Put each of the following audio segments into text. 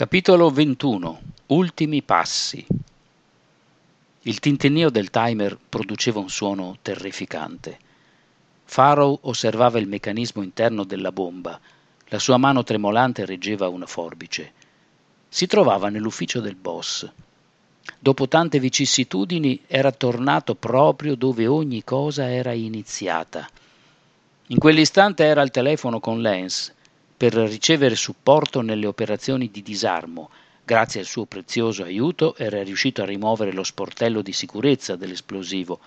Capitolo 21 Ultimi passi Il tintinnio del timer produceva un suono terrificante. Farrow osservava il meccanismo interno della bomba. La sua mano tremolante reggeva una forbice. Si trovava nell'ufficio del boss. Dopo tante vicissitudini era tornato proprio dove ogni cosa era iniziata. In quell'istante era al telefono con Lance per ricevere supporto nelle operazioni di disarmo. Grazie al suo prezioso aiuto era riuscito a rimuovere lo sportello di sicurezza dell'esplosivo.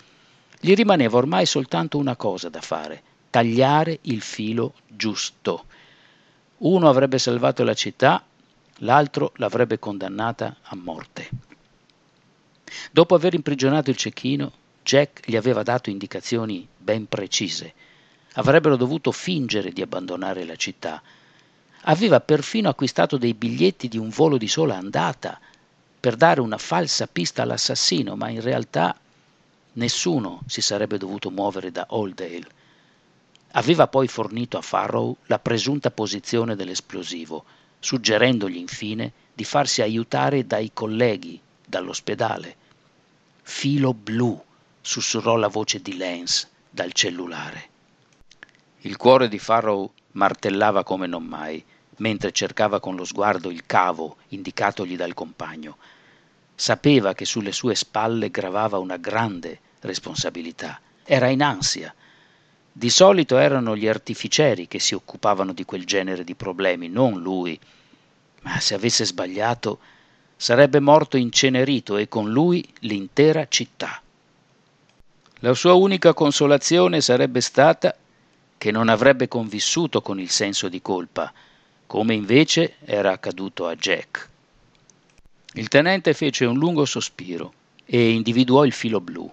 Gli rimaneva ormai soltanto una cosa da fare, tagliare il filo giusto. Uno avrebbe salvato la città, l'altro l'avrebbe condannata a morte. Dopo aver imprigionato il cecchino, Jack gli aveva dato indicazioni ben precise. Avrebbero dovuto fingere di abbandonare la città, Aveva perfino acquistato dei biglietti di un volo di sola andata per dare una falsa pista all'assassino, ma in realtà nessuno si sarebbe dovuto muovere da Oldale. Aveva poi fornito a Farrow la presunta posizione dell'esplosivo, suggerendogli infine di farsi aiutare dai colleghi dall'ospedale. Filo blu, sussurrò la voce di Lance dal cellulare. Il cuore di Farrow martellava come non mai mentre cercava con lo sguardo il cavo indicatogli dal compagno. Sapeva che sulle sue spalle gravava una grande responsabilità. Era in ansia. Di solito erano gli artificieri che si occupavano di quel genere di problemi, non lui. Ma se avesse sbagliato, sarebbe morto incenerito e con lui l'intera città. La sua unica consolazione sarebbe stata che non avrebbe convissuto con il senso di colpa, come invece era accaduto a Jack. Il tenente fece un lungo sospiro e individuò il filo blu.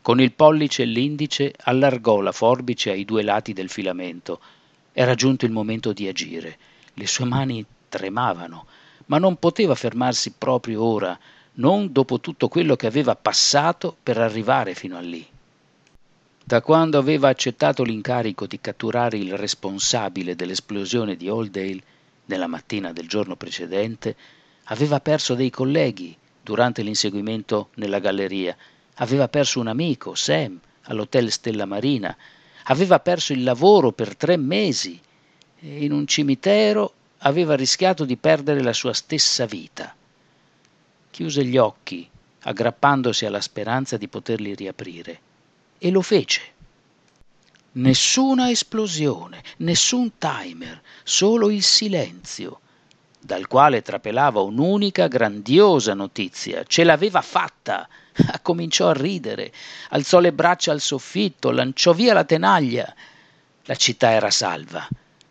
Con il pollice e l'indice allargò la forbice ai due lati del filamento. Era giunto il momento di agire. Le sue mani tremavano, ma non poteva fermarsi proprio ora, non dopo tutto quello che aveva passato per arrivare fino a lì. Da quando aveva accettato l'incarico di catturare il responsabile dell'esplosione di Oldale nella mattina del giorno precedente, aveva perso dei colleghi durante l'inseguimento nella galleria, aveva perso un amico, Sam, all'hotel Stella Marina, aveva perso il lavoro per tre mesi. E in un cimitero aveva rischiato di perdere la sua stessa vita. Chiuse gli occhi, aggrappandosi alla speranza di poterli riaprire e lo fece. Nessuna esplosione, nessun timer, solo il silenzio, dal quale trapelava un'unica grandiosa notizia. Ce l'aveva fatta! Cominciò a ridere, alzò le braccia al soffitto, lanciò via la tenaglia. La città era salva.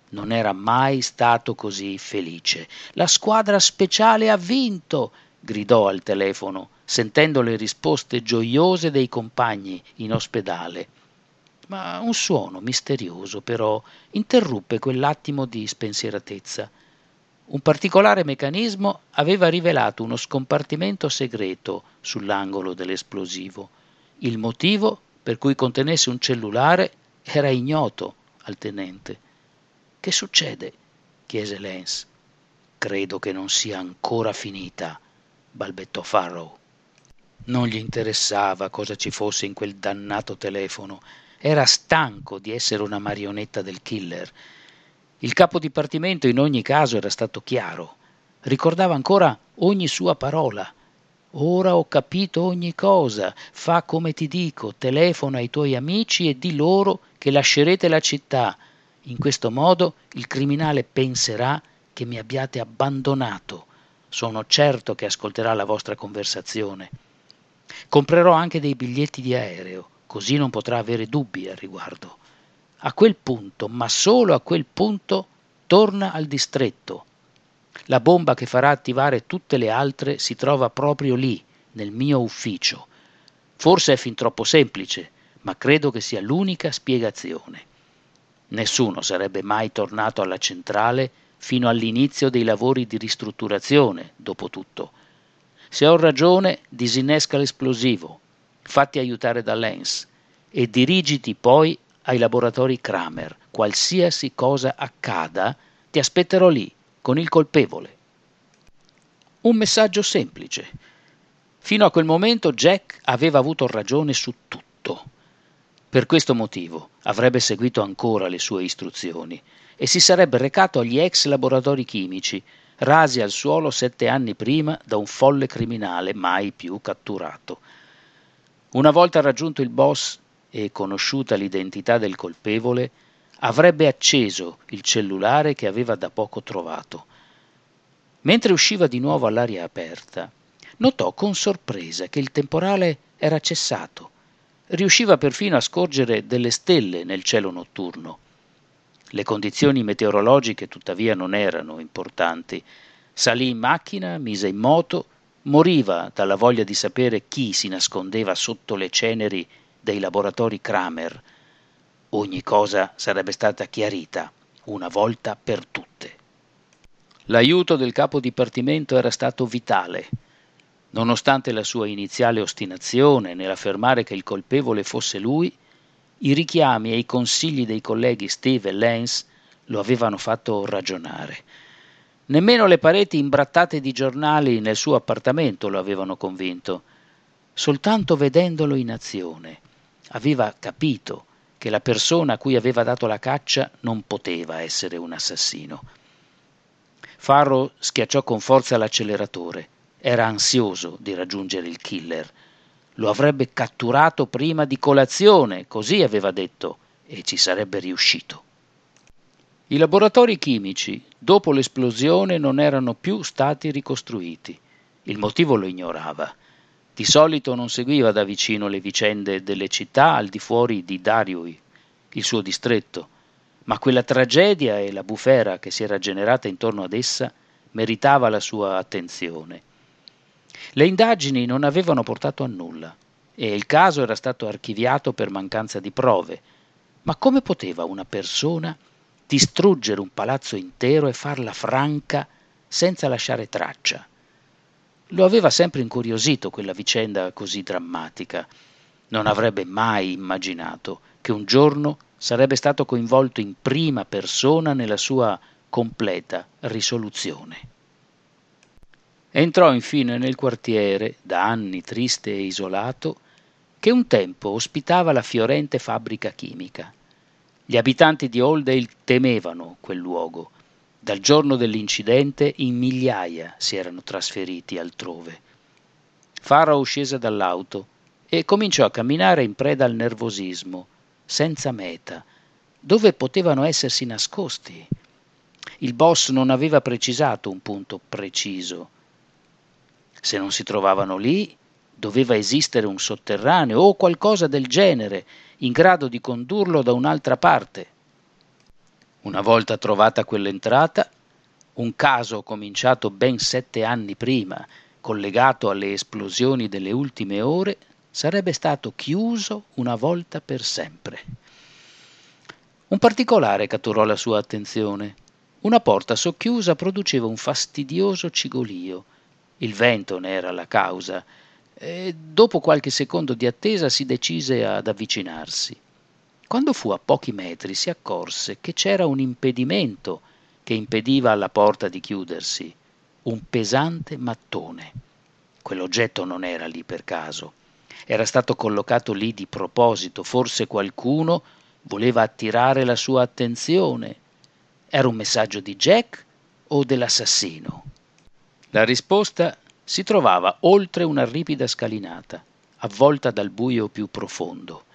Non era mai stato così felice. La squadra speciale ha vinto! Gridò al telefono sentendo le risposte gioiose dei compagni in ospedale. Ma un suono misterioso, però, interruppe quell'attimo di spensieratezza. Un particolare meccanismo aveva rivelato uno scompartimento segreto sull'angolo dell'esplosivo. Il motivo per cui contenesse un cellulare era ignoto al tenente. Che succede? chiese Lance. Credo che non sia ancora finita, balbettò Farrow. Non gli interessava cosa ci fosse in quel dannato telefono. Era stanco di essere una marionetta del killer. Il capo dipartimento in ogni caso era stato chiaro. Ricordava ancora ogni sua parola. Ora ho capito ogni cosa. Fa come ti dico, telefona ai tuoi amici e di loro che lascerete la città. In questo modo il criminale penserà che mi abbiate abbandonato. Sono certo che ascolterà la vostra conversazione. Comprerò anche dei biglietti di aereo, così non potrà avere dubbi al riguardo. A quel punto, ma solo a quel punto, torna al distretto. La bomba che farà attivare tutte le altre si trova proprio lì, nel mio ufficio. Forse è fin troppo semplice, ma credo che sia l'unica spiegazione. Nessuno sarebbe mai tornato alla centrale fino all'inizio dei lavori di ristrutturazione, dopo tutto se ho ragione, disinnesca l'esplosivo, fatti aiutare da Lens e dirigiti poi ai laboratori Kramer. Qualsiasi cosa accada, ti aspetterò lì con il colpevole. Un messaggio semplice. Fino a quel momento Jack aveva avuto ragione su tutto. Per questo motivo avrebbe seguito ancora le sue istruzioni e si sarebbe recato agli ex laboratori chimici, rasi al suolo sette anni prima da un folle criminale mai più catturato. Una volta raggiunto il boss e conosciuta l'identità del colpevole, avrebbe acceso il cellulare che aveva da poco trovato. Mentre usciva di nuovo all'aria aperta, notò con sorpresa che il temporale era cessato. Riusciva perfino a scorgere delle stelle nel cielo notturno. Le condizioni meteorologiche tuttavia non erano importanti. Salì in macchina, mise in moto, moriva dalla voglia di sapere chi si nascondeva sotto le ceneri dei laboratori Kramer ogni cosa sarebbe stata chiarita una volta per tutte. L'aiuto del capo dipartimento era stato vitale. Nonostante la sua iniziale ostinazione nell'affermare che il colpevole fosse lui, i richiami e i consigli dei colleghi Steve e Lance lo avevano fatto ragionare. Nemmeno le pareti imbrattate di giornali nel suo appartamento lo avevano convinto. Soltanto vedendolo in azione aveva capito che la persona a cui aveva dato la caccia non poteva essere un assassino. Farrow schiacciò con forza l'acceleratore. Era ansioso di raggiungere il killer. Lo avrebbe catturato prima di colazione, così aveva detto, e ci sarebbe riuscito. I laboratori chimici, dopo l'esplosione, non erano più stati ricostruiti. Il motivo lo ignorava. Di solito non seguiva da vicino le vicende delle città al di fuori di Dariui, il suo distretto, ma quella tragedia e la bufera che si era generata intorno ad essa meritava la sua attenzione. Le indagini non avevano portato a nulla e il caso era stato archiviato per mancanza di prove. Ma come poteva una persona distruggere un palazzo intero e farla franca senza lasciare traccia? Lo aveva sempre incuriosito quella vicenda così drammatica. Non avrebbe mai immaginato che un giorno sarebbe stato coinvolto in prima persona nella sua completa risoluzione. Entrò infine nel quartiere, da anni triste e isolato, che un tempo ospitava la fiorente fabbrica chimica. Gli abitanti di Oldale temevano quel luogo, dal giorno dell'incidente in migliaia si erano trasferiti altrove. Farrow scese dall'auto e cominciò a camminare in preda al nervosismo, senza meta, dove potevano essersi nascosti. Il boss non aveva precisato un punto preciso. Se non si trovavano lì, doveva esistere un sotterraneo o qualcosa del genere in grado di condurlo da un'altra parte. Una volta trovata quell'entrata, un caso cominciato ben sette anni prima, collegato alle esplosioni delle ultime ore, sarebbe stato chiuso una volta per sempre. Un particolare catturò la sua attenzione. Una porta socchiusa produceva un fastidioso cigolio. Il vento ne era la causa, e dopo qualche secondo di attesa si decise ad avvicinarsi. Quando fu a pochi metri si accorse che c'era un impedimento che impediva alla porta di chiudersi, un pesante mattone. Quell'oggetto non era lì per caso, era stato collocato lì di proposito, forse qualcuno voleva attirare la sua attenzione. Era un messaggio di Jack o dell'assassino? La risposta si trovava oltre una ripida scalinata, avvolta dal buio più profondo.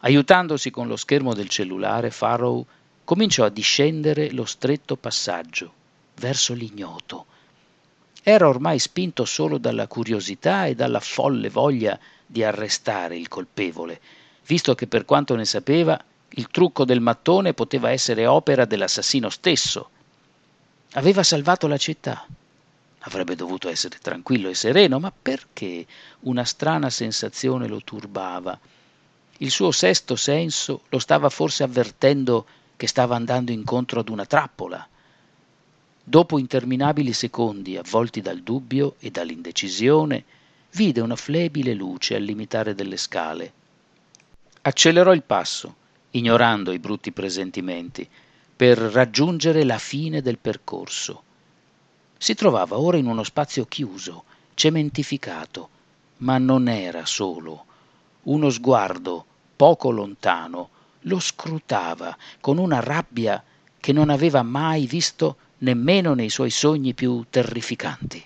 Aiutandosi con lo schermo del cellulare, Farrow cominciò a discendere lo stretto passaggio verso l'ignoto. Era ormai spinto solo dalla curiosità e dalla folle voglia di arrestare il colpevole, visto che per quanto ne sapeva il trucco del mattone poteva essere opera dell'assassino stesso. Aveva salvato la città. Avrebbe dovuto essere tranquillo e sereno, ma perché una strana sensazione lo turbava? Il suo sesto senso lo stava forse avvertendo che stava andando incontro ad una trappola. Dopo interminabili secondi avvolti dal dubbio e dall'indecisione, vide una flebile luce al limitare delle scale. Accelerò il passo, ignorando i brutti presentimenti, per raggiungere la fine del percorso. Si trovava ora in uno spazio chiuso, cementificato, ma non era solo. Uno sguardo, poco lontano, lo scrutava con una rabbia che non aveva mai visto nemmeno nei suoi sogni più terrificanti.